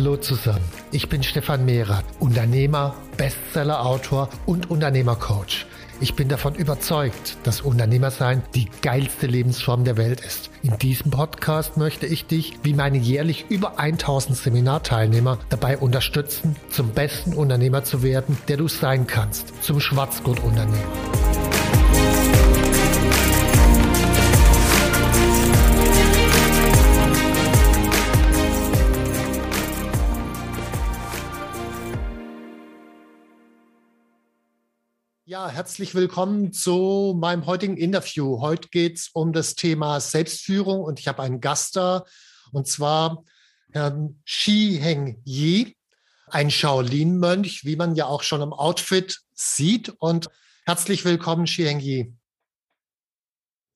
Hallo zusammen, ich bin Stefan Mehrath, Unternehmer, Bestsellerautor und Unternehmercoach. Ich bin davon überzeugt, dass Unternehmersein die geilste Lebensform der Welt ist. In diesem Podcast möchte ich dich, wie meine jährlich über 1000 Seminarteilnehmer, dabei unterstützen, zum besten Unternehmer zu werden, der du sein kannst, zum Schwarzgurt-Unternehmer. Ja, herzlich willkommen zu meinem heutigen Interview. Heute geht es um das Thema Selbstführung und ich habe einen Gast da und zwar Herrn Shi Heng Yi, ein Shaolin-Mönch, wie man ja auch schon im Outfit sieht. Und herzlich willkommen, Shi Heng Yi.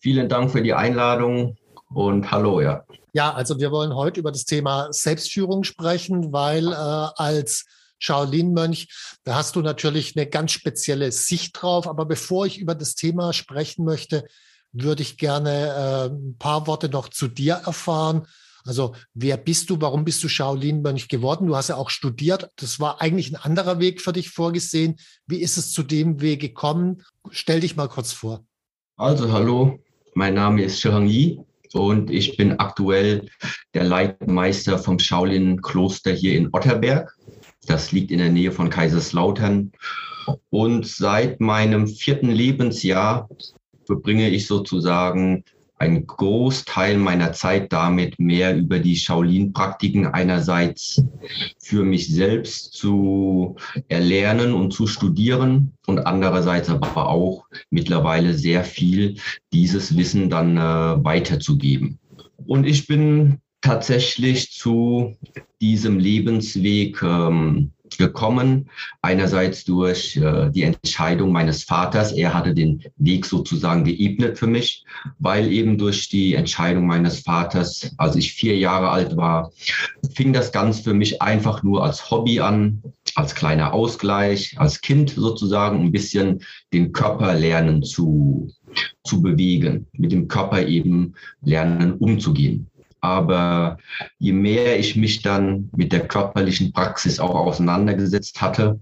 Vielen Dank für die Einladung und hallo, ja. Ja, also wir wollen heute über das Thema Selbstführung sprechen, weil äh, als Shaolin-Mönch. Da hast du natürlich eine ganz spezielle Sicht drauf. Aber bevor ich über das Thema sprechen möchte, würde ich gerne äh, ein paar Worte noch zu dir erfahren. Also wer bist du? Warum bist du Shaolin-Mönch geworden? Du hast ja auch studiert. Das war eigentlich ein anderer Weg für dich vorgesehen. Wie ist es zu dem Weg gekommen? Stell dich mal kurz vor. Also hallo, mein Name ist Shihang Yi und ich bin aktuell der Leitmeister vom Shaolin-Kloster hier in Otterberg. Das liegt in der Nähe von Kaiserslautern. Und seit meinem vierten Lebensjahr verbringe ich sozusagen einen Großteil meiner Zeit damit, mehr über die Shaolin-Praktiken einerseits für mich selbst zu erlernen und zu studieren und andererseits aber auch mittlerweile sehr viel dieses Wissen dann äh, weiterzugeben. Und ich bin tatsächlich zu diesem Lebensweg ähm, gekommen. Einerseits durch äh, die Entscheidung meines Vaters. Er hatte den Weg sozusagen geebnet für mich, weil eben durch die Entscheidung meines Vaters, als ich vier Jahre alt war, fing das Ganze für mich einfach nur als Hobby an, als kleiner Ausgleich, als Kind sozusagen, ein bisschen den Körper lernen zu, zu bewegen, mit dem Körper eben lernen umzugehen. Aber je mehr ich mich dann mit der körperlichen Praxis auch auseinandergesetzt hatte,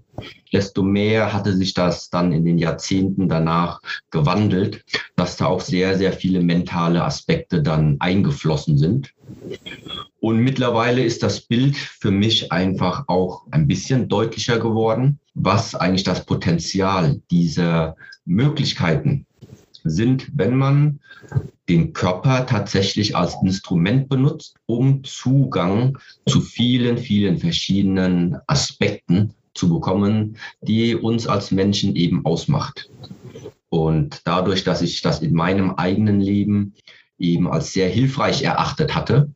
desto mehr hatte sich das dann in den Jahrzehnten danach gewandelt, dass da auch sehr, sehr viele mentale Aspekte dann eingeflossen sind. Und mittlerweile ist das Bild für mich einfach auch ein bisschen deutlicher geworden, was eigentlich das Potenzial dieser Möglichkeiten sind, wenn man den Körper tatsächlich als Instrument benutzt, um Zugang zu vielen, vielen verschiedenen Aspekten zu bekommen, die uns als Menschen eben ausmacht. Und dadurch, dass ich das in meinem eigenen Leben eben als sehr hilfreich erachtet hatte,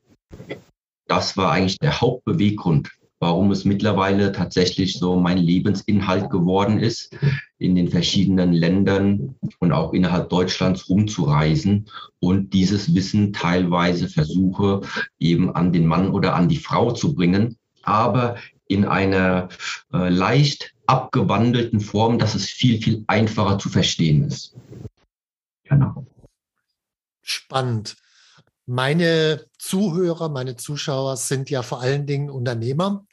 das war eigentlich der Hauptbeweggrund, warum es mittlerweile tatsächlich so mein Lebensinhalt geworden ist, in den verschiedenen Ländern und auch innerhalb Deutschlands rumzureisen und dieses Wissen teilweise versuche eben an den Mann oder an die Frau zu bringen, aber in einer äh, leicht abgewandelten Form, dass es viel, viel einfacher zu verstehen ist. Genau. Spannend. Meine Zuhörer, meine Zuschauer sind ja vor allen Dingen Unternehmer.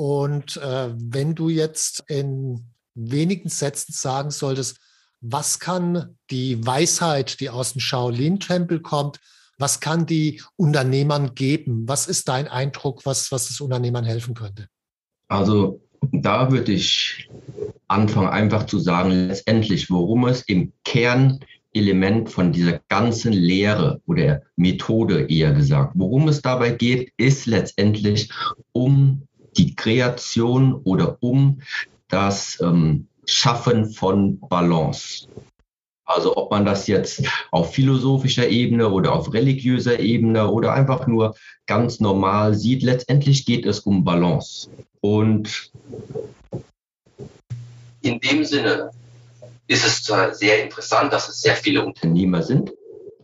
Und äh, wenn du jetzt in wenigen Sätzen sagen solltest, was kann die Weisheit, die aus dem Shaolin-Tempel kommt, was kann die Unternehmern geben? Was ist dein Eindruck, was, was das Unternehmern helfen könnte? Also da würde ich anfangen, einfach zu sagen, letztendlich, worum es im Kern Element von dieser ganzen Lehre oder Methode eher gesagt. Worum es dabei geht, ist letztendlich um die Kreation oder um das ähm, Schaffen von Balance. Also ob man das jetzt auf philosophischer Ebene oder auf religiöser Ebene oder einfach nur ganz normal sieht, letztendlich geht es um Balance. Und in dem Sinne ist es zwar sehr interessant, dass es sehr viele Unternehmer sind,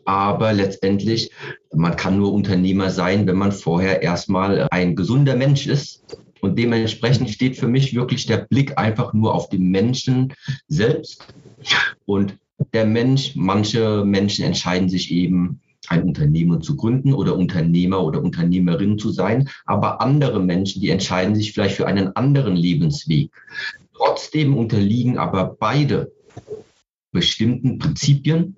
aber letztendlich, man kann nur Unternehmer sein, wenn man vorher erstmal ein gesunder Mensch ist. Und dementsprechend steht für mich wirklich der Blick einfach nur auf den Menschen selbst. Und der Mensch, manche Menschen entscheiden sich eben, ein Unternehmen zu gründen oder Unternehmer oder Unternehmerin zu sein. Aber andere Menschen, die entscheiden sich vielleicht für einen anderen Lebensweg. Trotzdem unterliegen aber beide bestimmten Prinzipien,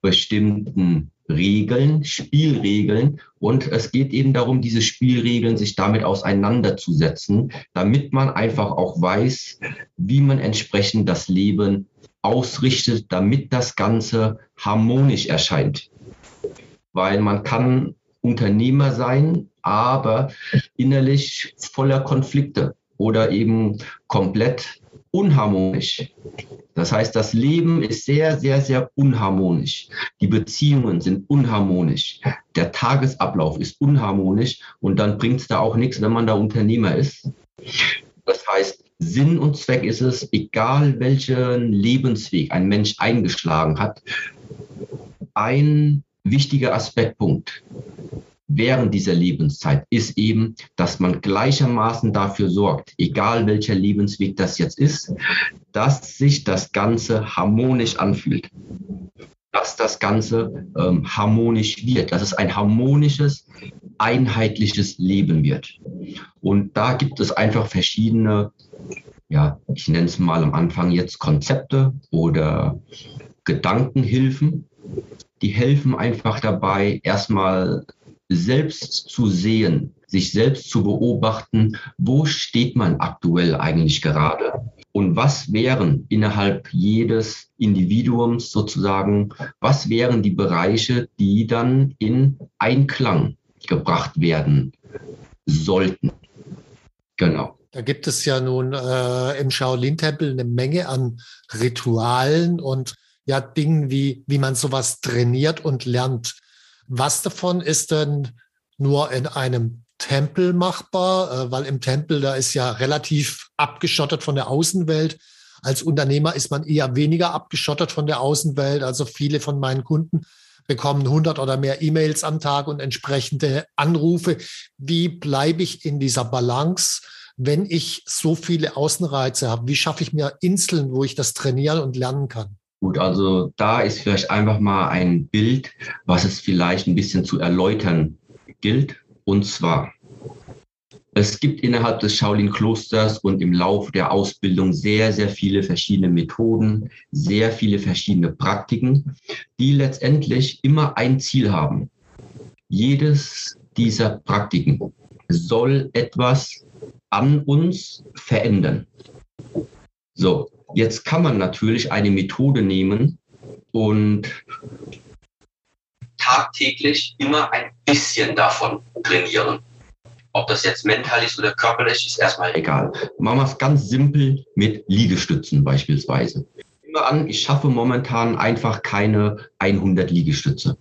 bestimmten Regeln, Spielregeln. Und es geht eben darum, diese Spielregeln sich damit auseinanderzusetzen, damit man einfach auch weiß, wie man entsprechend das Leben ausrichtet, damit das Ganze harmonisch erscheint. Weil man kann Unternehmer sein, aber innerlich voller Konflikte oder eben komplett unharmonisch. Das heißt, das Leben ist sehr, sehr, sehr unharmonisch. Die Beziehungen sind unharmonisch. Der Tagesablauf ist unharmonisch und dann bringt es da auch nichts, wenn man da Unternehmer ist. Das heißt, Sinn und Zweck ist es, egal welchen Lebensweg ein Mensch eingeschlagen hat, ein wichtiger Aspektpunkt während dieser Lebenszeit ist eben, dass man gleichermaßen dafür sorgt, egal welcher Lebensweg das jetzt ist, dass sich das Ganze harmonisch anfühlt. Dass das Ganze ähm, harmonisch wird, dass es ein harmonisches, einheitliches Leben wird. Und da gibt es einfach verschiedene, ja, ich nenne es mal am Anfang jetzt Konzepte oder Gedankenhilfen, die helfen einfach dabei, erstmal selbst zu sehen, sich selbst zu beobachten, wo steht man aktuell eigentlich gerade? Und was wären innerhalb jedes Individuums sozusagen, was wären die Bereiche, die dann in Einklang gebracht werden sollten? Genau. Da gibt es ja nun äh, im Shaolin-Tempel eine Menge an Ritualen und ja Dingen, wie, wie man sowas trainiert und lernt. Was davon ist denn nur in einem Tempel machbar? Äh, weil im Tempel, da ist ja relativ abgeschottet von der Außenwelt. Als Unternehmer ist man eher weniger abgeschottet von der Außenwelt. Also viele von meinen Kunden bekommen 100 oder mehr E-Mails am Tag und entsprechende Anrufe. Wie bleibe ich in dieser Balance, wenn ich so viele Außenreize habe? Wie schaffe ich mir Inseln, wo ich das trainieren und lernen kann? Gut, also da ist vielleicht einfach mal ein Bild, was es vielleicht ein bisschen zu erläutern gilt. Und zwar, es gibt innerhalb des Shaolin-Klosters und im Laufe der Ausbildung sehr, sehr viele verschiedene Methoden, sehr viele verschiedene Praktiken, die letztendlich immer ein Ziel haben. Jedes dieser Praktiken soll etwas an uns verändern. So, Jetzt kann man natürlich eine Methode nehmen und tagtäglich immer ein bisschen davon trainieren. Ob das jetzt mental ist oder körperlich, ist erstmal egal. Machen wir es ganz simpel mit Liegestützen beispielsweise. Immer an, ich schaffe momentan einfach keine 100 Liegestütze.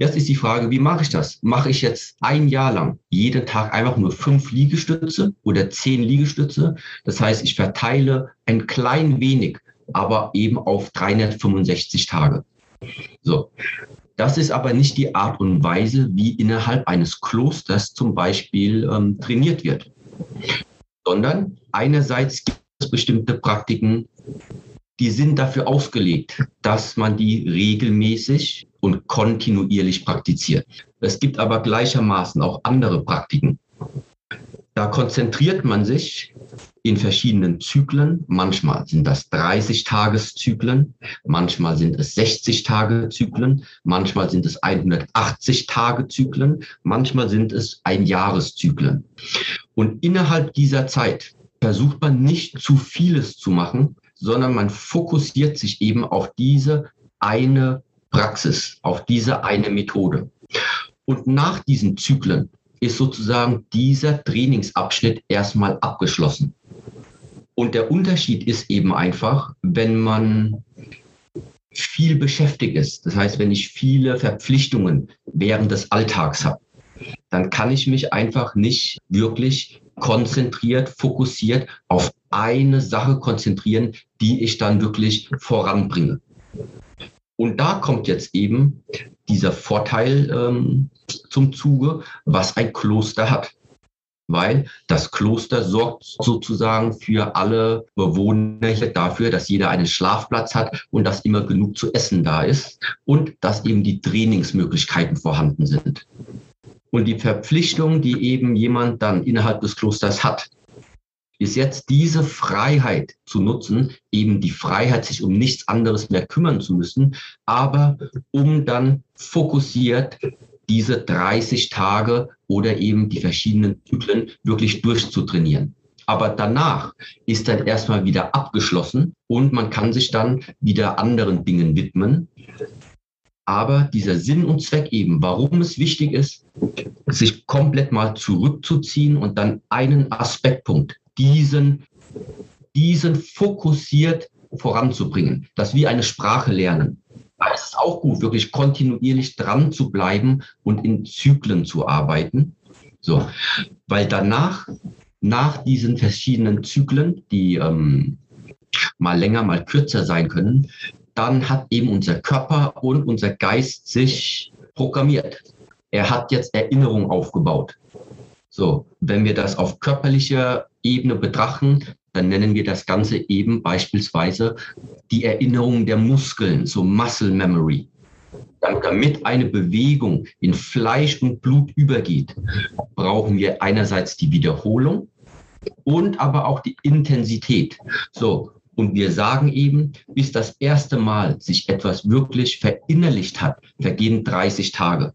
Jetzt ist die Frage, wie mache ich das? Mache ich jetzt ein Jahr lang jeden Tag einfach nur fünf Liegestütze oder zehn Liegestütze? Das heißt, ich verteile ein klein wenig, aber eben auf 365 Tage. So. Das ist aber nicht die Art und Weise, wie innerhalb eines Klosters zum Beispiel ähm, trainiert wird, sondern einerseits gibt es bestimmte Praktiken, die sind dafür ausgelegt, dass man die regelmäßig und kontinuierlich praktiziert. Es gibt aber gleichermaßen auch andere Praktiken. Da konzentriert man sich in verschiedenen Zyklen. Manchmal sind das 30-Tageszyklen, manchmal sind es 60-Tage-Zyklen, manchmal sind es 180-Tage-Zyklen, manchmal sind es Einjahreszyklen. Und innerhalb dieser Zeit versucht man nicht zu vieles zu machen, sondern man fokussiert sich eben auf diese eine Praxis, auf diese eine Methode. Und nach diesen Zyklen ist sozusagen dieser Trainingsabschnitt erstmal abgeschlossen. Und der Unterschied ist eben einfach, wenn man viel beschäftigt ist, das heißt, wenn ich viele Verpflichtungen während des Alltags habe, dann kann ich mich einfach nicht wirklich konzentriert, fokussiert auf eine Sache konzentrieren, die ich dann wirklich voranbringe. Und da kommt jetzt eben dieser Vorteil ähm, zum Zuge, was ein Kloster hat. Weil das Kloster sorgt sozusagen für alle Bewohner hier dafür, dass jeder einen Schlafplatz hat und dass immer genug zu essen da ist und dass eben die Trainingsmöglichkeiten vorhanden sind. Und die Verpflichtung, die eben jemand dann innerhalb des Klosters hat, ist jetzt diese Freiheit zu nutzen, eben die Freiheit, sich um nichts anderes mehr kümmern zu müssen, aber um dann fokussiert diese 30 Tage oder eben die verschiedenen Zyklen wirklich durchzutrainieren. Aber danach ist dann erstmal wieder abgeschlossen und man kann sich dann wieder anderen Dingen widmen. Aber dieser Sinn und Zweck eben, warum es wichtig ist, sich komplett mal zurückzuziehen und dann einen Aspektpunkt, diesen, diesen fokussiert voranzubringen, dass wir eine Sprache lernen. Da ist es auch gut, wirklich kontinuierlich dran zu bleiben und in Zyklen zu arbeiten. So, weil danach, nach diesen verschiedenen Zyklen, die ähm, mal länger, mal kürzer sein können, dann hat eben unser Körper und unser Geist sich programmiert. Er hat jetzt Erinnerung aufgebaut. So, wenn wir das auf körperlicher Ebene betrachten, dann nennen wir das Ganze eben beispielsweise die Erinnerung der Muskeln, so Muscle Memory. Damit eine Bewegung in Fleisch und Blut übergeht, brauchen wir einerseits die Wiederholung und aber auch die Intensität. So, und wir sagen eben, bis das erste Mal sich etwas wirklich verinnerlicht hat, vergehen 30 Tage.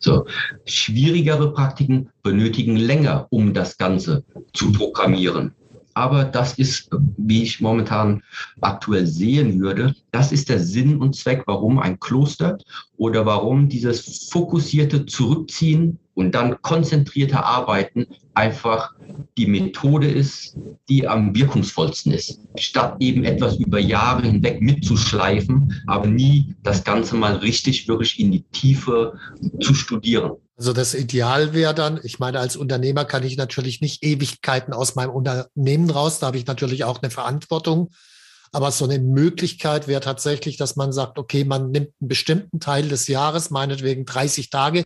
So, schwierigere Praktiken benötigen länger, um das Ganze zu programmieren. Aber das ist, wie ich momentan aktuell sehen würde, das ist der Sinn und Zweck, warum ein Kloster oder warum dieses fokussierte Zurückziehen und dann konzentrierte Arbeiten einfach die Methode ist, die am wirkungsvollsten ist. Statt eben etwas über Jahre hinweg mitzuschleifen, aber nie das Ganze mal richtig, wirklich in die Tiefe zu studieren. Also das Ideal wäre dann, ich meine, als Unternehmer kann ich natürlich nicht Ewigkeiten aus meinem Unternehmen raus, da habe ich natürlich auch eine Verantwortung. Aber so eine Möglichkeit wäre tatsächlich, dass man sagt, okay, man nimmt einen bestimmten Teil des Jahres, meinetwegen 30 Tage,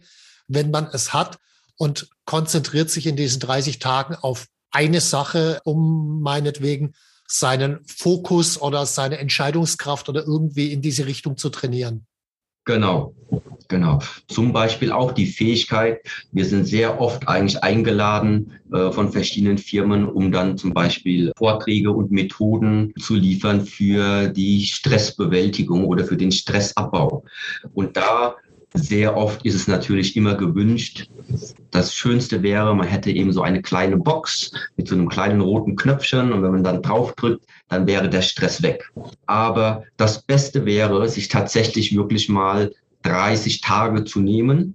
wenn man es hat und konzentriert sich in diesen 30 Tagen auf eine Sache, um meinetwegen seinen Fokus oder seine Entscheidungskraft oder irgendwie in diese Richtung zu trainieren. Genau, genau. Zum Beispiel auch die Fähigkeit, wir sind sehr oft eigentlich eingeladen äh, von verschiedenen Firmen, um dann zum Beispiel Vorträge und Methoden zu liefern für die Stressbewältigung oder für den Stressabbau. Und da sehr oft ist es natürlich immer gewünscht. Das Schönste wäre, man hätte eben so eine kleine Box mit so einem kleinen roten Knöpfchen und wenn man dann drauf drückt, dann wäre der Stress weg. Aber das Beste wäre, sich tatsächlich wirklich mal 30 Tage zu nehmen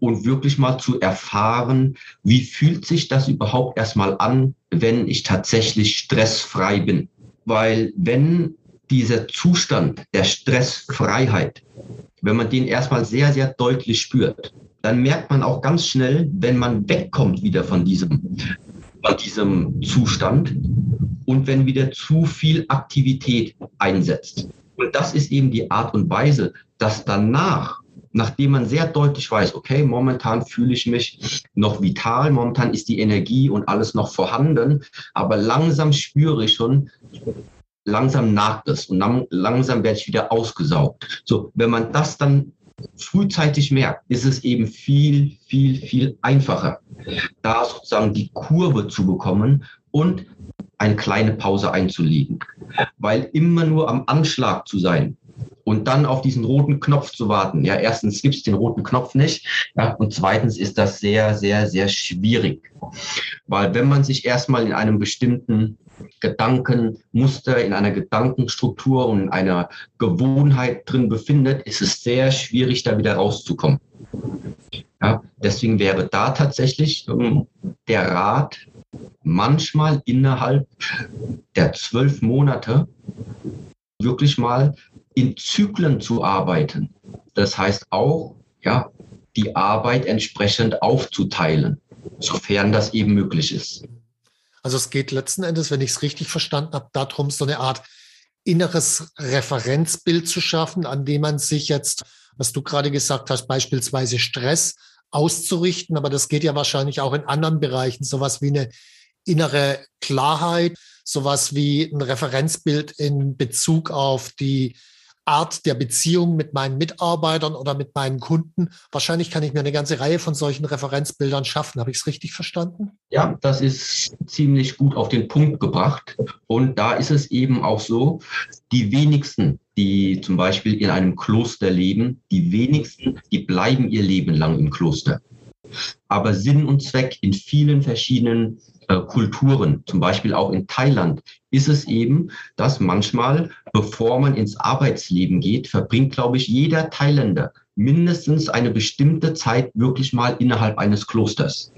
und wirklich mal zu erfahren, wie fühlt sich das überhaupt erstmal an, wenn ich tatsächlich stressfrei bin. Weil wenn dieser Zustand der Stressfreiheit wenn man den erstmal sehr, sehr deutlich spürt, dann merkt man auch ganz schnell, wenn man wegkommt wieder von diesem, von diesem Zustand und wenn wieder zu viel Aktivität einsetzt. Und das ist eben die Art und Weise, dass danach, nachdem man sehr deutlich weiß, okay, momentan fühle ich mich noch vital, momentan ist die Energie und alles noch vorhanden, aber langsam spüre ich schon, langsam nagt es und dann, langsam werde ich wieder ausgesaugt. So, wenn man das dann frühzeitig merkt, ist es eben viel, viel, viel einfacher, da sozusagen die Kurve zu bekommen und eine kleine Pause einzulegen. Weil immer nur am Anschlag zu sein und dann auf diesen roten Knopf zu warten. Ja, erstens gibt es den roten Knopf nicht. Ja, und zweitens ist das sehr, sehr, sehr schwierig. Weil wenn man sich erstmal in einem bestimmten Gedankenmuster, in einer Gedankenstruktur und in einer Gewohnheit drin befindet, ist es sehr schwierig, da wieder rauszukommen. Ja, deswegen wäre da tatsächlich ähm, der Rat, manchmal innerhalb der zwölf Monate wirklich mal in Zyklen zu arbeiten. Das heißt auch, ja, die Arbeit entsprechend aufzuteilen, sofern das eben möglich ist. Also es geht letzten Endes, wenn ich es richtig verstanden habe, darum, so eine Art inneres Referenzbild zu schaffen, an dem man sich jetzt, was du gerade gesagt hast, beispielsweise Stress auszurichten. Aber das geht ja wahrscheinlich auch in anderen Bereichen, sowas wie eine innere Klarheit, sowas wie ein Referenzbild in Bezug auf die Art der Beziehung mit meinen Mitarbeitern oder mit meinen Kunden. Wahrscheinlich kann ich mir eine ganze Reihe von solchen Referenzbildern schaffen. Habe ich es richtig verstanden? Ja, das ist ziemlich gut auf den Punkt gebracht. Und da ist es eben auch so, die wenigsten, die zum Beispiel in einem Kloster leben, die wenigsten, die bleiben ihr Leben lang im Kloster. Aber Sinn und Zweck in vielen verschiedenen äh, Kulturen, zum Beispiel auch in Thailand, ist es eben, dass manchmal, bevor man ins Arbeitsleben geht, verbringt, glaube ich, jeder Thailänder mindestens eine bestimmte Zeit wirklich mal innerhalb eines Klosters.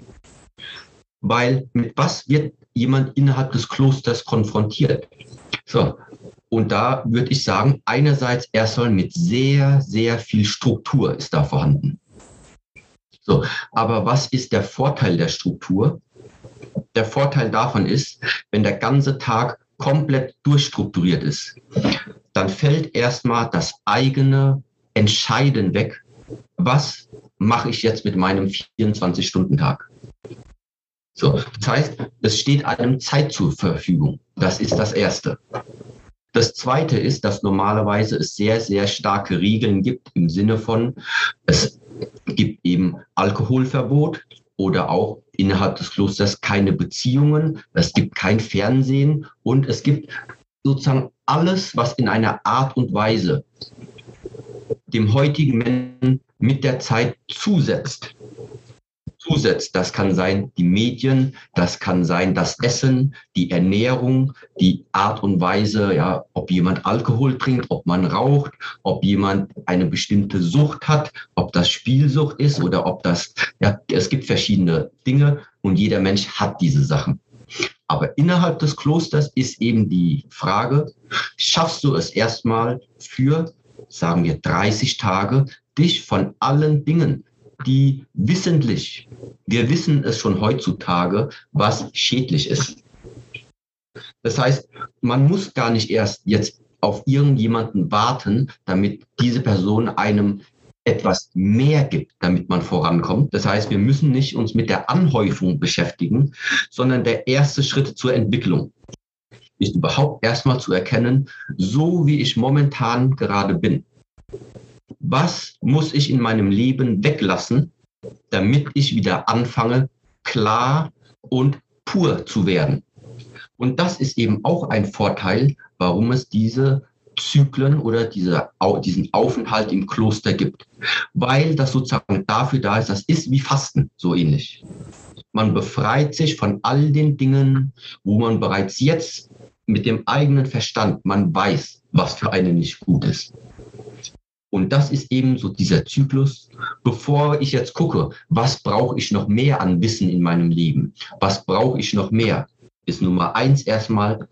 Weil mit was wird jemand innerhalb des Klosters konfrontiert? So. Und da würde ich sagen, einerseits erstmal mit sehr, sehr viel Struktur ist da vorhanden. So, aber was ist der Vorteil der Struktur? Der Vorteil davon ist, wenn der ganze Tag komplett durchstrukturiert ist, dann fällt erstmal das eigene Entscheiden weg. Was mache ich jetzt mit meinem 24-Stunden-Tag? So, das heißt, es steht einem Zeit zur Verfügung. Das ist das Erste. Das Zweite ist, dass normalerweise es sehr, sehr starke Regeln gibt im Sinne von, es gibt eben Alkoholverbot oder auch innerhalb des Klosters keine Beziehungen, es gibt kein Fernsehen und es gibt sozusagen alles, was in einer Art und Weise dem heutigen Menschen mit der Zeit zusetzt zusetzt. Das kann sein die Medien, das kann sein das Essen, die Ernährung, die Art und Weise, ja, ob jemand Alkohol trinkt, ob man raucht, ob jemand eine bestimmte Sucht hat, ob das Spielsucht ist oder ob das, ja, es gibt verschiedene Dinge und jeder Mensch hat diese Sachen. Aber innerhalb des Klosters ist eben die Frage, schaffst du es erstmal für, sagen wir, 30 Tage, dich von allen Dingen, die wissentlich, wir wissen es schon heutzutage, was schädlich ist. Das heißt, man muss gar nicht erst jetzt auf irgendjemanden warten, damit diese Person einem etwas mehr gibt, damit man vorankommt. Das heißt, wir müssen nicht uns mit der Anhäufung beschäftigen, sondern der erste Schritt zur Entwicklung ist überhaupt erstmal zu erkennen, so wie ich momentan gerade bin, was muss ich in meinem Leben weglassen, damit ich wieder anfange, klar und pur zu werden. Und das ist eben auch ein Vorteil, warum es diese Zyklen oder diese, diesen Aufenthalt im Kloster gibt. Weil das sozusagen dafür da ist, das ist wie Fasten, so ähnlich. Man befreit sich von all den Dingen, wo man bereits jetzt mit dem eigenen Verstand, man weiß, was für einen nicht gut ist. Und das ist eben so dieser Zyklus, bevor ich jetzt gucke, was brauche ich noch mehr an Wissen in meinem Leben? Was brauche ich noch mehr? Ist Nummer eins erstmal,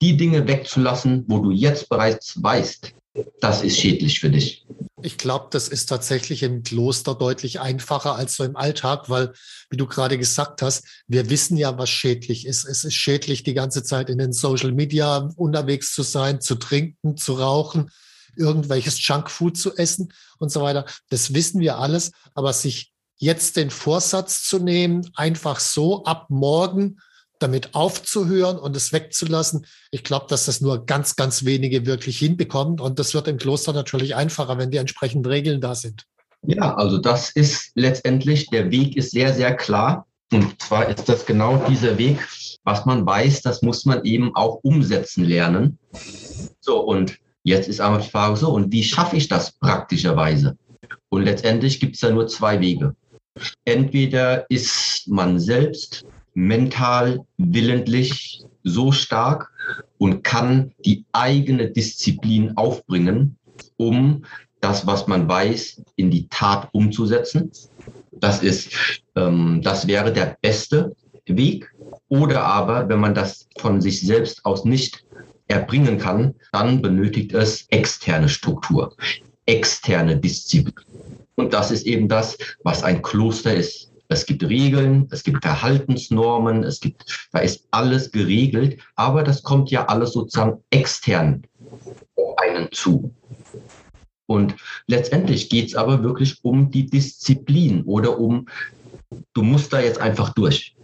die Dinge wegzulassen, wo du jetzt bereits weißt, das ist schädlich für dich. Ich glaube, das ist tatsächlich im Kloster deutlich einfacher als so im Alltag, weil, wie du gerade gesagt hast, wir wissen ja, was schädlich ist. Es ist schädlich, die ganze Zeit in den Social Media unterwegs zu sein, zu trinken, zu rauchen irgendwelches Junkfood zu essen und so weiter. Das wissen wir alles. Aber sich jetzt den Vorsatz zu nehmen, einfach so ab morgen damit aufzuhören und es wegzulassen. Ich glaube, dass das nur ganz, ganz wenige wirklich hinbekommen. Und das wird im Kloster natürlich einfacher, wenn die entsprechenden Regeln da sind. Ja, also das ist letztendlich, der Weg ist sehr, sehr klar. Und zwar ist das genau dieser Weg, was man weiß, das muss man eben auch umsetzen lernen. So, und Jetzt ist aber die Frage so, und wie schaffe ich das praktischerweise? Und letztendlich gibt es da nur zwei Wege. Entweder ist man selbst mental, willentlich so stark und kann die eigene Disziplin aufbringen, um das, was man weiß, in die Tat umzusetzen. Das ist, ähm, das wäre der beste Weg. Oder aber, wenn man das von sich selbst aus nicht erbringen kann, dann benötigt es externe Struktur, externe Disziplin. Und das ist eben das, was ein Kloster ist. Es gibt Regeln, es gibt Verhaltensnormen, es gibt, da ist alles geregelt, aber das kommt ja alles sozusagen extern einen zu. Und letztendlich geht es aber wirklich um die Disziplin oder um, du musst da jetzt einfach durch.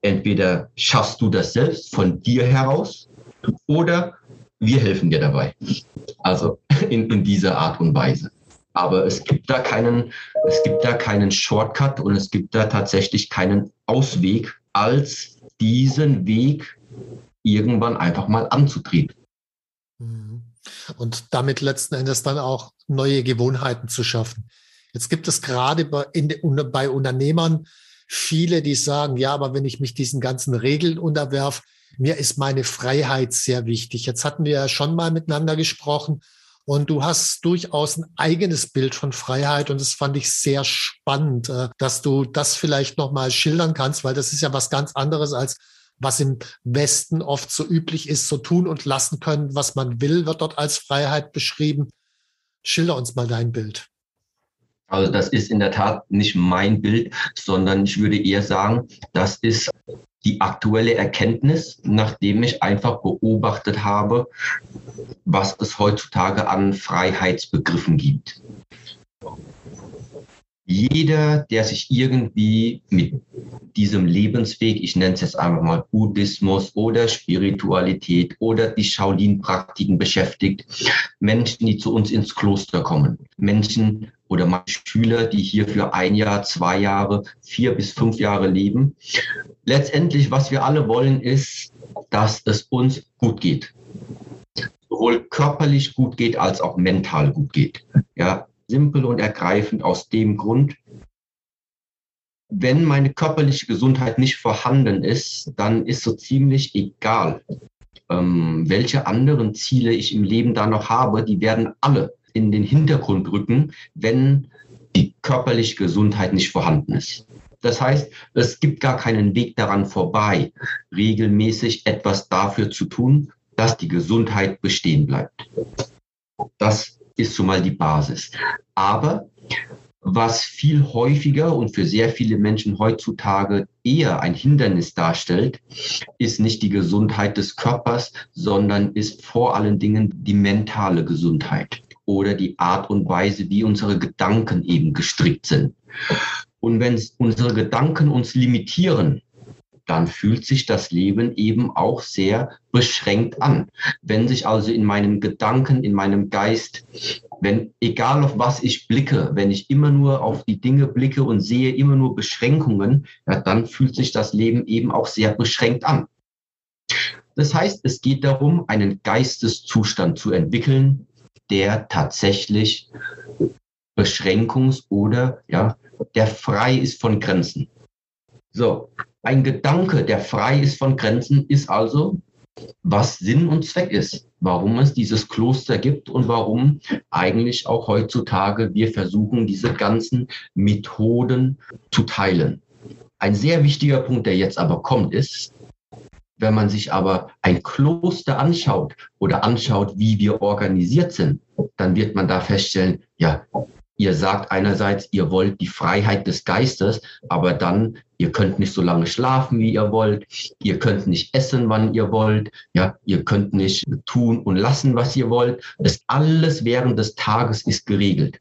Entweder schaffst du das selbst von dir heraus oder wir helfen dir dabei. Also in, in dieser Art und Weise. Aber es gibt da keinen, es gibt da keinen Shortcut und es gibt da tatsächlich keinen Ausweg, als diesen Weg irgendwann einfach mal anzutreten. Mhm. Und damit letzten Endes dann auch neue Gewohnheiten zu schaffen. Jetzt gibt es gerade bei, in, bei Unternehmern viele, die sagen, ja, aber wenn ich mich diesen ganzen Regeln unterwerfe, mir ist meine Freiheit sehr wichtig. Jetzt hatten wir ja schon mal miteinander gesprochen und du hast durchaus ein eigenes Bild von Freiheit und das fand ich sehr spannend, äh, dass du das vielleicht nochmal schildern kannst, weil das ist ja was ganz anderes als was im Westen oft so üblich ist, so tun und lassen können, was man will, wird dort als Freiheit beschrieben. Schilder uns mal dein Bild. Also das ist in der Tat nicht mein Bild, sondern ich würde eher sagen, das ist die aktuelle Erkenntnis, nachdem ich einfach beobachtet habe, was es heutzutage an Freiheitsbegriffen gibt. Jeder, der sich irgendwie mit diesem Lebensweg, ich nenne es jetzt einfach mal Buddhismus oder Spiritualität oder die Shaolin-Praktiken beschäftigt, Menschen, die zu uns ins Kloster kommen, Menschen oder meine Schüler, die hier für ein Jahr, zwei Jahre, vier bis fünf Jahre leben. Letztendlich, was wir alle wollen, ist, dass es uns gut geht sowohl körperlich gut geht als auch mental gut geht. Ja, simpel und ergreifend aus dem Grund, wenn meine körperliche Gesundheit nicht vorhanden ist, dann ist so ziemlich egal, ähm, welche anderen Ziele ich im Leben da noch habe, die werden alle in den Hintergrund rücken, wenn die körperliche Gesundheit nicht vorhanden ist. Das heißt, es gibt gar keinen Weg daran vorbei, regelmäßig etwas dafür zu tun, dass die Gesundheit bestehen bleibt. Das ist schon mal die Basis. Aber was viel häufiger und für sehr viele Menschen heutzutage eher ein Hindernis darstellt, ist nicht die Gesundheit des Körpers, sondern ist vor allen Dingen die mentale Gesundheit oder die Art und Weise, wie unsere Gedanken eben gestrickt sind. Und wenn unsere Gedanken uns limitieren, dann fühlt sich das Leben eben auch sehr beschränkt an. Wenn sich also in meinen Gedanken, in meinem Geist, wenn egal auf was ich blicke, wenn ich immer nur auf die Dinge blicke und sehe immer nur Beschränkungen, ja, dann fühlt sich das Leben eben auch sehr beschränkt an. Das heißt, es geht darum, einen Geisteszustand zu entwickeln, der tatsächlich beschränkungs- oder ja, der frei ist von Grenzen. So, ein Gedanke, der frei ist von Grenzen, ist also, was Sinn und Zweck ist, warum es dieses Kloster gibt und warum eigentlich auch heutzutage wir versuchen, diese ganzen Methoden zu teilen. Ein sehr wichtiger Punkt, der jetzt aber kommt, ist, wenn man sich aber ein Kloster anschaut oder anschaut, wie wir organisiert sind, dann wird man da feststellen, ja, ihr sagt einerseits, ihr wollt die Freiheit des Geistes, aber dann, ihr könnt nicht so lange schlafen, wie ihr wollt, ihr könnt nicht essen, wann ihr wollt, ja, ihr könnt nicht tun und lassen, was ihr wollt. Das alles während des Tages ist geregelt.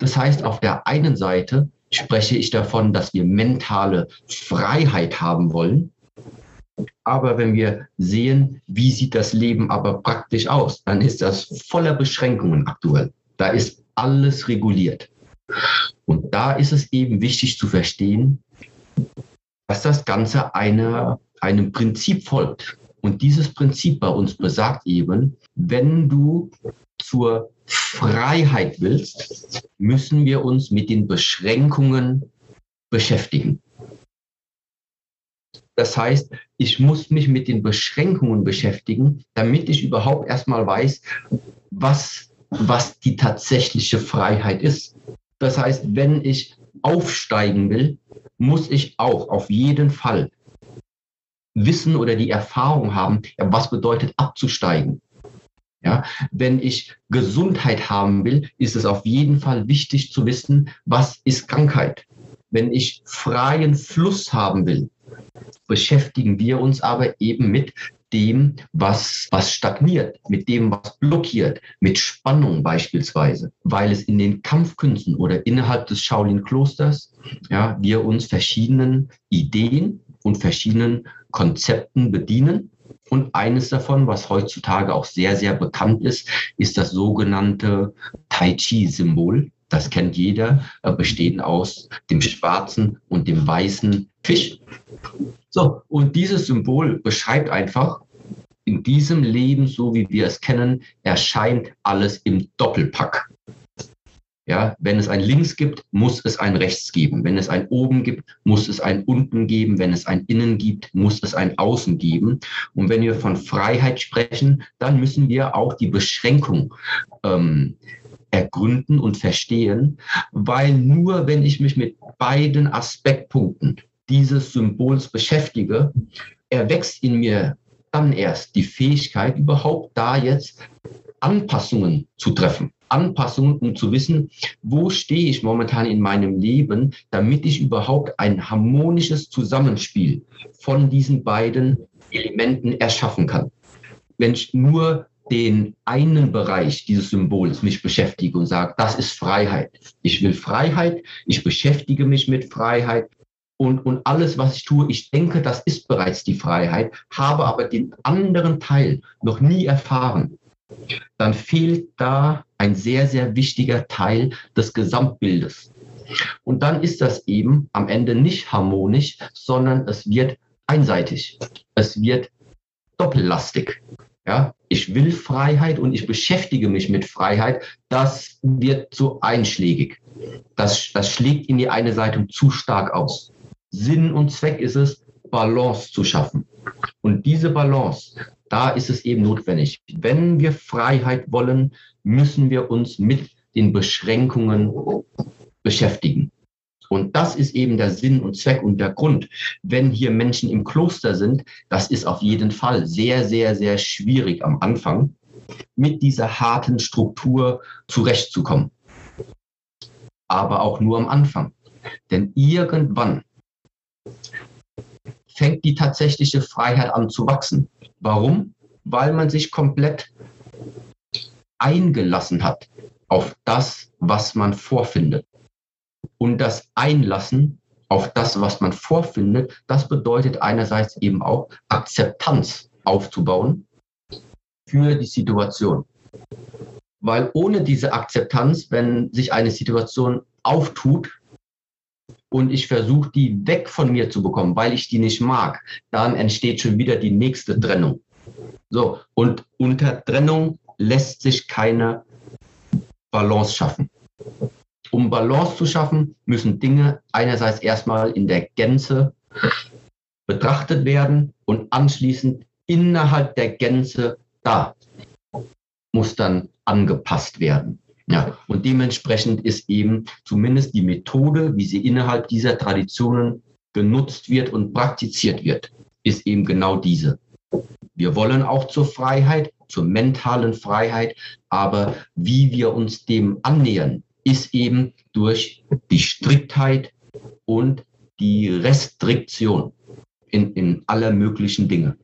Das heißt, auf der einen Seite spreche ich davon, dass wir mentale Freiheit haben wollen. Aber wenn wir sehen, wie sieht das Leben aber praktisch aus, dann ist das voller Beschränkungen aktuell. Da ist alles reguliert. Und da ist es eben wichtig zu verstehen, dass das Ganze eine, einem Prinzip folgt. Und dieses Prinzip bei uns besagt eben, wenn du zur Freiheit willst, müssen wir uns mit den Beschränkungen beschäftigen. Das heißt, ich muss mich mit den Beschränkungen beschäftigen, damit ich überhaupt erstmal weiß, was was die tatsächliche Freiheit ist. Das heißt, wenn ich aufsteigen will, muss ich auch auf jeden Fall Wissen oder die Erfahrung haben, ja, was bedeutet abzusteigen. Ja, wenn ich Gesundheit haben will, ist es auf jeden Fall wichtig zu wissen, was ist Krankheit. Wenn ich freien Fluss haben will, beschäftigen wir uns aber eben mit dem, was, was stagniert, mit dem, was blockiert, mit Spannung beispielsweise, weil es in den Kampfkünsten oder innerhalb des Shaolin-Klosters, ja, wir uns verschiedenen Ideen und verschiedenen Konzepten bedienen. Und eines davon, was heutzutage auch sehr, sehr bekannt ist, ist das sogenannte Tai Chi-Symbol. Das kennt jeder, bestehend aus dem schwarzen und dem weißen Fisch. So, und dieses Symbol beschreibt einfach, in diesem Leben, so wie wir es kennen, erscheint alles im Doppelpack. Ja, wenn es ein Links gibt, muss es ein Rechts geben. Wenn es ein Oben gibt, muss es ein Unten geben. Wenn es ein Innen gibt, muss es ein Außen geben. Und wenn wir von Freiheit sprechen, dann müssen wir auch die Beschränkung ähm, ergründen und verstehen, weil nur wenn ich mich mit beiden Aspektpunkten dieses Symbols beschäftige, erwächst in mir dann erst die Fähigkeit, überhaupt da jetzt Anpassungen zu treffen. Anpassungen, um zu wissen, wo stehe ich momentan in meinem Leben, damit ich überhaupt ein harmonisches Zusammenspiel von diesen beiden Elementen erschaffen kann. Wenn ich nur den einen Bereich dieses Symbols mich beschäftige und sage, das ist Freiheit. Ich will Freiheit, ich beschäftige mich mit Freiheit, und, und alles, was ich tue, ich denke, das ist bereits die Freiheit, habe aber den anderen Teil noch nie erfahren, dann fehlt da ein sehr, sehr wichtiger Teil des Gesamtbildes. Und dann ist das eben am Ende nicht harmonisch, sondern es wird einseitig. Es wird doppellastig. Ja, ich will Freiheit und ich beschäftige mich mit Freiheit. Das wird zu einschlägig. Das, das schlägt in die eine Seite zu stark aus. Sinn und Zweck ist es, Balance zu schaffen. Und diese Balance, da ist es eben notwendig. Wenn wir Freiheit wollen, müssen wir uns mit den Beschränkungen beschäftigen. Und das ist eben der Sinn und Zweck und der Grund. Wenn hier Menschen im Kloster sind, das ist auf jeden Fall sehr, sehr, sehr schwierig am Anfang, mit dieser harten Struktur zurechtzukommen. Aber auch nur am Anfang. Denn irgendwann fängt die tatsächliche Freiheit an zu wachsen. Warum? Weil man sich komplett eingelassen hat auf das, was man vorfindet. Und das Einlassen auf das, was man vorfindet, das bedeutet einerseits eben auch Akzeptanz aufzubauen für die Situation. Weil ohne diese Akzeptanz, wenn sich eine Situation auftut, und ich versuche, die weg von mir zu bekommen, weil ich die nicht mag, dann entsteht schon wieder die nächste Trennung. So, und unter Trennung lässt sich keine Balance schaffen. Um Balance zu schaffen, müssen Dinge einerseits erstmal in der Gänze betrachtet werden und anschließend innerhalb der Gänze da muss dann angepasst werden. Ja, und dementsprechend ist eben zumindest die Methode, wie sie innerhalb dieser Traditionen genutzt wird und praktiziert wird, ist eben genau diese. Wir wollen auch zur Freiheit, zur mentalen Freiheit, aber wie wir uns dem annähern, ist eben durch die Striktheit und die Restriktion in, in aller möglichen Dinge.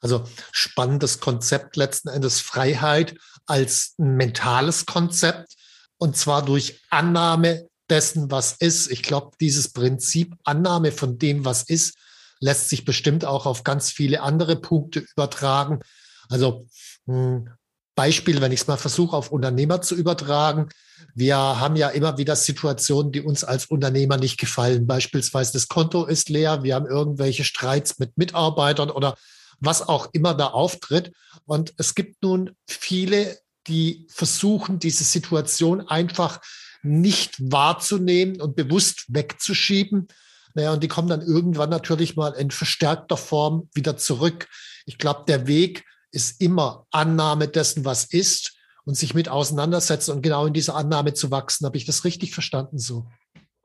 Also spannendes Konzept letzten Endes Freiheit als mentales Konzept und zwar durch Annahme dessen, was ist. Ich glaube, dieses Prinzip Annahme von dem, was ist, lässt sich bestimmt auch auf ganz viele andere Punkte übertragen. Also hm, Beispiel, wenn ich es mal versuche, auf Unternehmer zu übertragen. Wir haben ja immer wieder Situationen, die uns als Unternehmer nicht gefallen. Beispielsweise das Konto ist leer, wir haben irgendwelche Streits mit Mitarbeitern oder was auch immer da auftritt. Und es gibt nun viele, die versuchen, diese Situation einfach nicht wahrzunehmen und bewusst wegzuschieben. Naja, und die kommen dann irgendwann natürlich mal in verstärkter Form wieder zurück. Ich glaube, der Weg ist immer Annahme dessen, was ist und sich mit auseinandersetzen und genau in dieser Annahme zu wachsen. Habe ich das richtig verstanden so?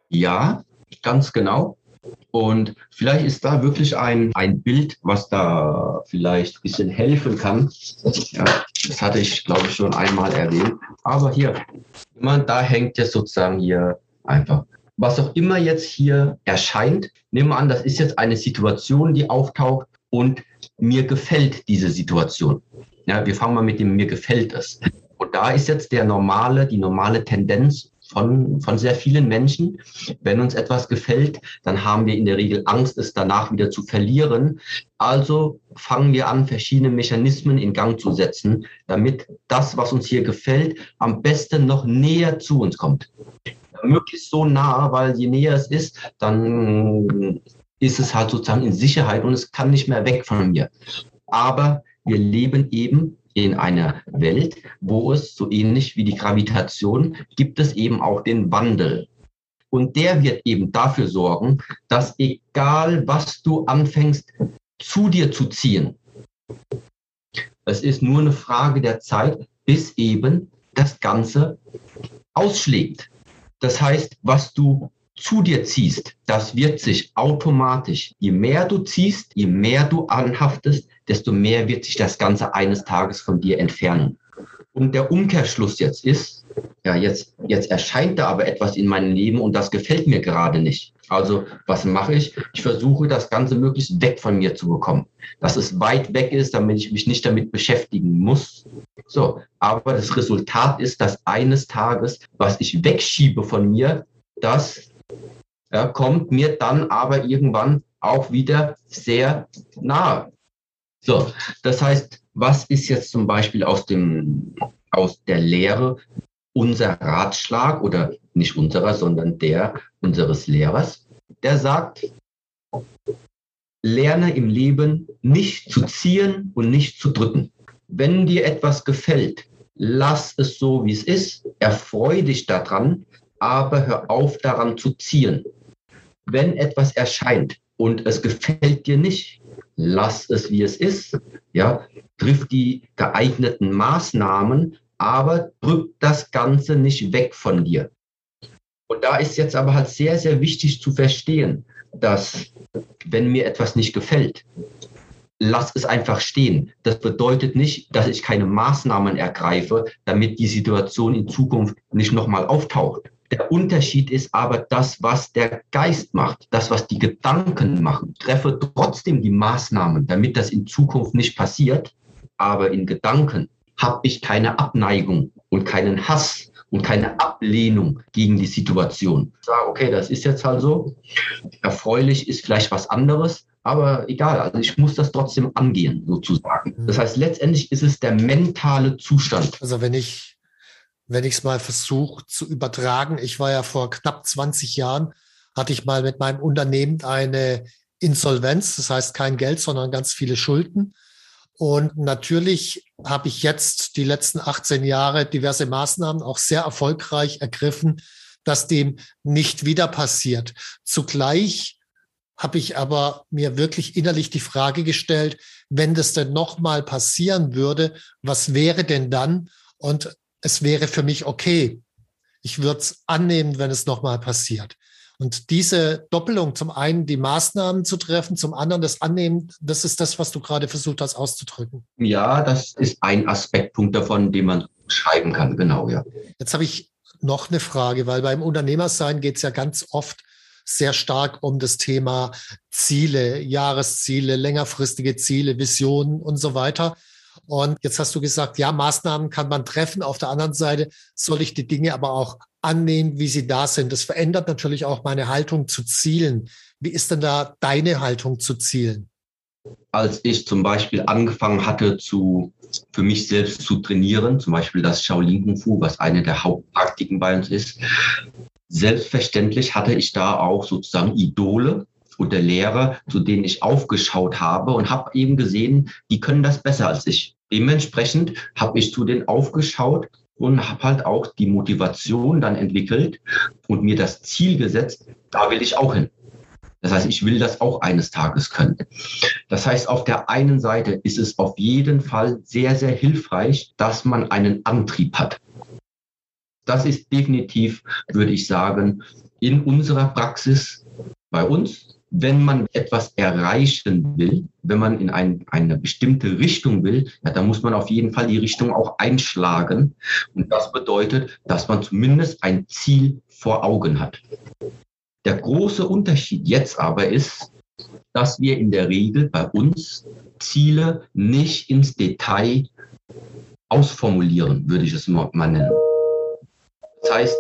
Ja, ganz genau. Und vielleicht ist da wirklich ein, ein Bild, was da vielleicht ein bisschen helfen kann. Ja, das hatte ich, glaube ich, schon einmal erwähnt. Aber hier, man, da hängt jetzt sozusagen hier einfach. Was auch immer jetzt hier erscheint, nehmen wir an, das ist jetzt eine Situation, die auftaucht und mir gefällt diese Situation. Ja, wir fangen mal mit dem mir gefällt es. Und da ist jetzt der normale, die normale Tendenz von, von sehr vielen Menschen. Wenn uns etwas gefällt, dann haben wir in der Regel Angst, es danach wieder zu verlieren. Also fangen wir an, verschiedene Mechanismen in Gang zu setzen, damit das, was uns hier gefällt, am besten noch näher zu uns kommt. Möglichst so nah, weil je näher es ist, dann ist es halt sozusagen in Sicherheit und es kann nicht mehr weg von mir. Aber wir leben eben in einer Welt, wo es so ähnlich wie die Gravitation gibt es eben auch den Wandel. Und der wird eben dafür sorgen, dass egal was du anfängst zu dir zu ziehen, es ist nur eine Frage der Zeit, bis eben das Ganze ausschlägt. Das heißt, was du zu dir ziehst, das wird sich automatisch, je mehr du ziehst, je mehr du anhaftest, desto mehr wird sich das Ganze eines Tages von dir entfernen. Und der Umkehrschluss jetzt ist, ja, jetzt, jetzt erscheint da aber etwas in meinem Leben und das gefällt mir gerade nicht. Also, was mache ich? Ich versuche, das Ganze möglichst weg von mir zu bekommen. Dass es weit weg ist, damit ich mich nicht damit beschäftigen muss. So, aber das Resultat ist, dass eines Tages, was ich wegschiebe von mir, das ja, kommt mir dann aber irgendwann auch wieder sehr nahe. So, das heißt, was ist jetzt zum Beispiel aus, dem, aus der Lehre unser Ratschlag oder nicht unserer, sondern der unseres Lehrers? Der sagt, lerne im Leben nicht zu ziehen und nicht zu drücken. Wenn dir etwas gefällt, lass es so, wie es ist, erfreu dich daran, aber hör auf daran zu ziehen wenn etwas erscheint und es gefällt dir nicht, lass es wie es ist. Ja, triff die geeigneten Maßnahmen, aber drück das Ganze nicht weg von dir. Und da ist jetzt aber halt sehr, sehr wichtig zu verstehen, dass wenn mir etwas nicht gefällt, lass es einfach stehen. Das bedeutet nicht, dass ich keine Maßnahmen ergreife, damit die Situation in Zukunft nicht nochmal auftaucht. Der Unterschied ist aber das, was der Geist macht, das, was die Gedanken machen. Treffe trotzdem die Maßnahmen, damit das in Zukunft nicht passiert. Aber in Gedanken habe ich keine Abneigung und keinen Hass und keine Ablehnung gegen die Situation. Ich sage, okay, das ist jetzt halt so. Erfreulich ist vielleicht was anderes, aber egal, also ich muss das trotzdem angehen, sozusagen. Das heißt, letztendlich ist es der mentale Zustand. Also wenn ich wenn ich es mal versuche zu übertragen. Ich war ja vor knapp 20 Jahren, hatte ich mal mit meinem Unternehmen eine Insolvenz, das heißt kein Geld, sondern ganz viele Schulden. Und natürlich habe ich jetzt die letzten 18 Jahre diverse Maßnahmen auch sehr erfolgreich ergriffen, dass dem nicht wieder passiert. Zugleich habe ich aber mir wirklich innerlich die Frage gestellt, wenn das denn nochmal passieren würde, was wäre denn dann? Und es wäre für mich okay. Ich würde es annehmen, wenn es nochmal passiert. Und diese Doppelung, zum einen die Maßnahmen zu treffen, zum anderen das Annehmen, das ist das, was du gerade versucht hast auszudrücken. Ja, das ist ein Aspektpunkt davon, den man schreiben kann, genau, ja. Jetzt habe ich noch eine Frage, weil beim Unternehmersein geht es ja ganz oft sehr stark um das Thema Ziele, Jahresziele, längerfristige Ziele, Visionen und so weiter. Und jetzt hast du gesagt, ja, Maßnahmen kann man treffen. Auf der anderen Seite soll ich die Dinge aber auch annehmen, wie sie da sind. Das verändert natürlich auch meine Haltung zu Zielen. Wie ist denn da deine Haltung zu Zielen? Als ich zum Beispiel angefangen hatte, zu, für mich selbst zu trainieren, zum Beispiel das Shaolin Kung Fu, was eine der Hauptpraktiken bei uns ist, selbstverständlich hatte ich da auch sozusagen Idole, oder Lehrer, zu denen ich aufgeschaut habe und habe eben gesehen, die können das besser als ich. Dementsprechend habe ich zu denen aufgeschaut und habe halt auch die Motivation dann entwickelt und mir das Ziel gesetzt, da will ich auch hin. Das heißt, ich will das auch eines Tages können. Das heißt, auf der einen Seite ist es auf jeden Fall sehr, sehr hilfreich, dass man einen Antrieb hat. Das ist definitiv, würde ich sagen, in unserer Praxis bei uns wenn man etwas erreichen will, wenn man in ein, eine bestimmte Richtung will, ja, dann muss man auf jeden Fall die Richtung auch einschlagen. Und das bedeutet, dass man zumindest ein Ziel vor Augen hat. Der große Unterschied jetzt aber ist, dass wir in der Regel bei uns Ziele nicht ins Detail ausformulieren, würde ich es mal nennen. Das heißt,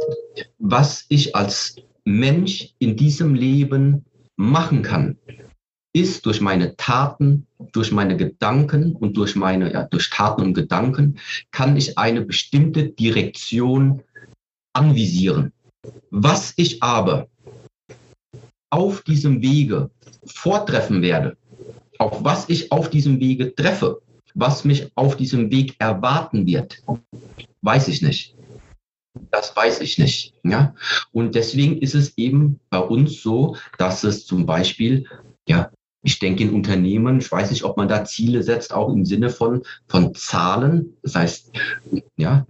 was ich als Mensch in diesem Leben machen kann, ist durch meine Taten, durch meine Gedanken und durch meine, ja, durch Taten und Gedanken kann ich eine bestimmte Direktion anvisieren. Was ich aber auf diesem Wege vortreffen werde, auf was ich auf diesem Wege treffe, was mich auf diesem Weg erwarten wird, weiß ich nicht. Das weiß ich nicht. Ja? Und deswegen ist es eben bei uns so, dass es zum Beispiel, ja, ich denke in Unternehmen, ich weiß nicht, ob man da Ziele setzt, auch im Sinne von, von Zahlen. Das heißt, ja,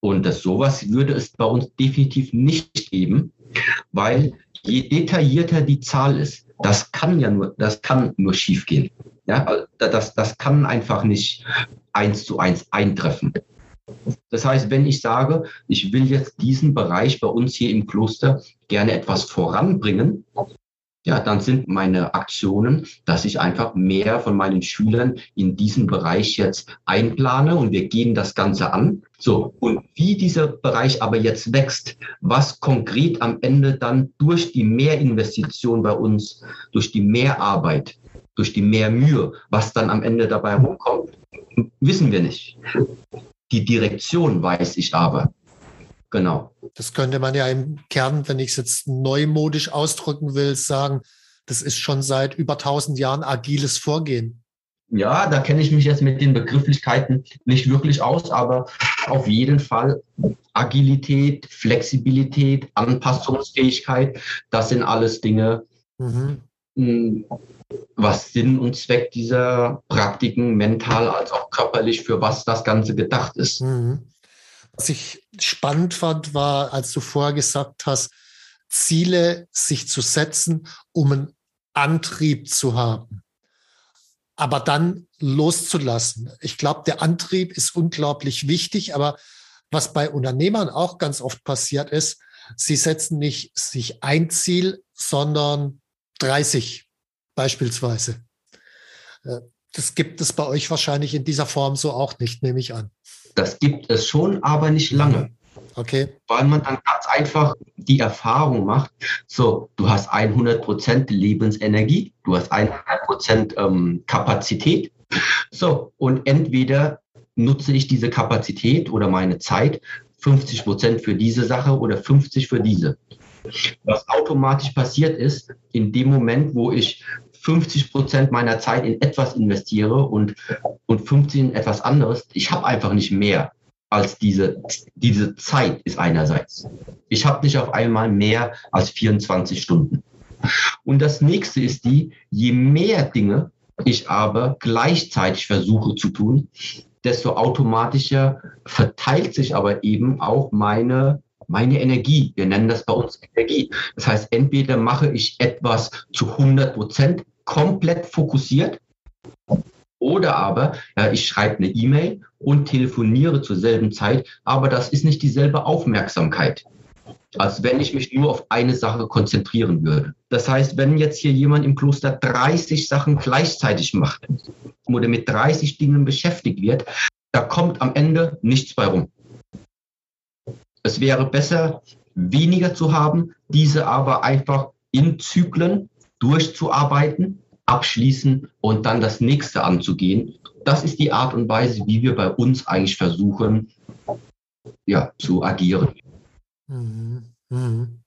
und das sowas würde es bei uns definitiv nicht geben, weil je detaillierter die Zahl ist, das kann ja nur, das kann nur schiefgehen. Ja, das, das kann einfach nicht eins zu eins eintreffen. Das heißt, wenn ich sage, ich will jetzt diesen Bereich bei uns hier im Kloster gerne etwas voranbringen, ja, dann sind meine Aktionen, dass ich einfach mehr von meinen Schülern in diesen Bereich jetzt einplane und wir gehen das Ganze an. So, und wie dieser Bereich aber jetzt wächst, was konkret am Ende dann durch die Mehrinvestition bei uns, durch die Mehrarbeit, durch die mehr Mühe, was dann am Ende dabei rumkommt, wissen wir nicht. Die Direktion weiß ich aber. Genau. Das könnte man ja im Kern, wenn ich es jetzt neumodisch ausdrücken will, sagen, das ist schon seit über 1000 Jahren agiles Vorgehen. Ja, da kenne ich mich jetzt mit den Begrifflichkeiten nicht wirklich aus, aber auf jeden Fall Agilität, Flexibilität, Anpassungsfähigkeit, das sind alles Dinge, mhm. Was Sinn und Zweck dieser Praktiken mental als auch körperlich, für was das Ganze gedacht ist. Mhm. Was ich spannend fand, war, als du vorher gesagt hast, Ziele sich zu setzen, um einen Antrieb zu haben, aber dann loszulassen. Ich glaube, der Antrieb ist unglaublich wichtig, aber was bei Unternehmern auch ganz oft passiert ist, sie setzen nicht sich ein Ziel, sondern 30 beispielsweise. Äh, das gibt es bei euch wahrscheinlich in dieser Form so auch nicht, nehme ich an. Das gibt es schon, aber nicht lange. Okay. Weil man dann ganz einfach die Erfahrung macht, so, du hast 100% Lebensenergie, du hast 100% ähm, Kapazität. So, und entweder nutze ich diese Kapazität oder meine Zeit 50% für diese Sache oder 50 für diese. Was automatisch passiert ist, in dem Moment, wo ich 50 Prozent meiner Zeit in etwas investiere und, und 15 in etwas anderes, ich habe einfach nicht mehr als diese, diese Zeit ist einerseits. Ich habe nicht auf einmal mehr als 24 Stunden. Und das nächste ist die, je mehr Dinge ich aber gleichzeitig versuche zu tun, desto automatischer verteilt sich aber eben auch meine meine Energie. Wir nennen das bei uns Energie. Das heißt, entweder mache ich etwas zu 100 Prozent komplett fokussiert oder aber ja, ich schreibe eine E-Mail und telefoniere zur selben Zeit, aber das ist nicht dieselbe Aufmerksamkeit, als wenn ich mich nur auf eine Sache konzentrieren würde. Das heißt, wenn jetzt hier jemand im Kloster 30 Sachen gleichzeitig macht oder mit 30 Dingen beschäftigt wird, da kommt am Ende nichts bei rum. Es wäre besser, weniger zu haben, diese aber einfach in Zyklen durchzuarbeiten, abschließen und dann das nächste anzugehen. Das ist die Art und Weise, wie wir bei uns eigentlich versuchen, ja, zu agieren. Mhm. Mhm.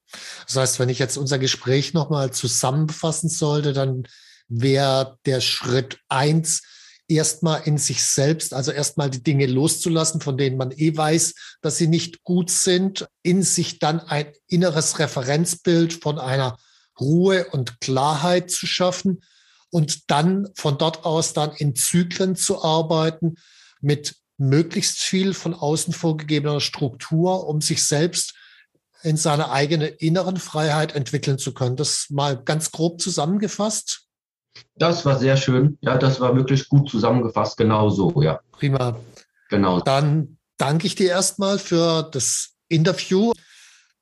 Das heißt, wenn ich jetzt unser Gespräch nochmal zusammenfassen sollte, dann wäre der Schritt eins, erstmal in sich selbst, also erstmal die Dinge loszulassen, von denen man eh weiß, dass sie nicht gut sind, in sich dann ein inneres Referenzbild von einer Ruhe und Klarheit zu schaffen und dann von dort aus dann in Zyklen zu arbeiten mit möglichst viel von außen vorgegebener Struktur, um sich selbst in seiner eigenen inneren Freiheit entwickeln zu können. Das mal ganz grob zusammengefasst. Das war sehr schön. Ja, das war wirklich gut zusammengefasst. Genau so, ja. Prima. Genau. Dann danke ich dir erstmal für das Interview.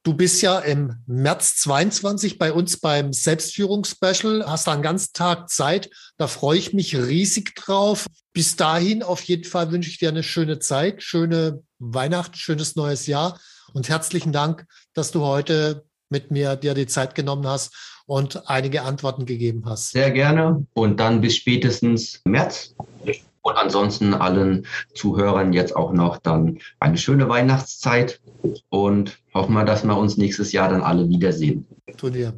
Du bist ja im März 22 bei uns beim Selbstführungsspecial, hast da einen ganzen Tag Zeit. Da freue ich mich riesig drauf. Bis dahin auf jeden Fall wünsche ich dir eine schöne Zeit, schöne Weihnachten, schönes neues Jahr und herzlichen Dank, dass du heute mit mir dir die Zeit genommen hast und einige Antworten gegeben hast. Sehr gerne und dann bis spätestens März. Und ansonsten allen Zuhörern jetzt auch noch dann eine schöne Weihnachtszeit und hoffen wir, dass wir uns nächstes Jahr dann alle wiedersehen. Turnier.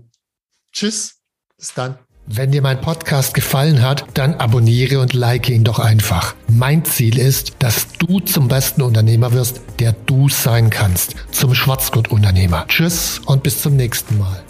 Tschüss. Bis dann. Wenn dir mein Podcast gefallen hat, dann abonniere und like ihn doch einfach. Mein Ziel ist, dass du zum besten Unternehmer wirst, der du sein kannst. Zum Schwarzgurt-Unternehmer. Tschüss und bis zum nächsten Mal.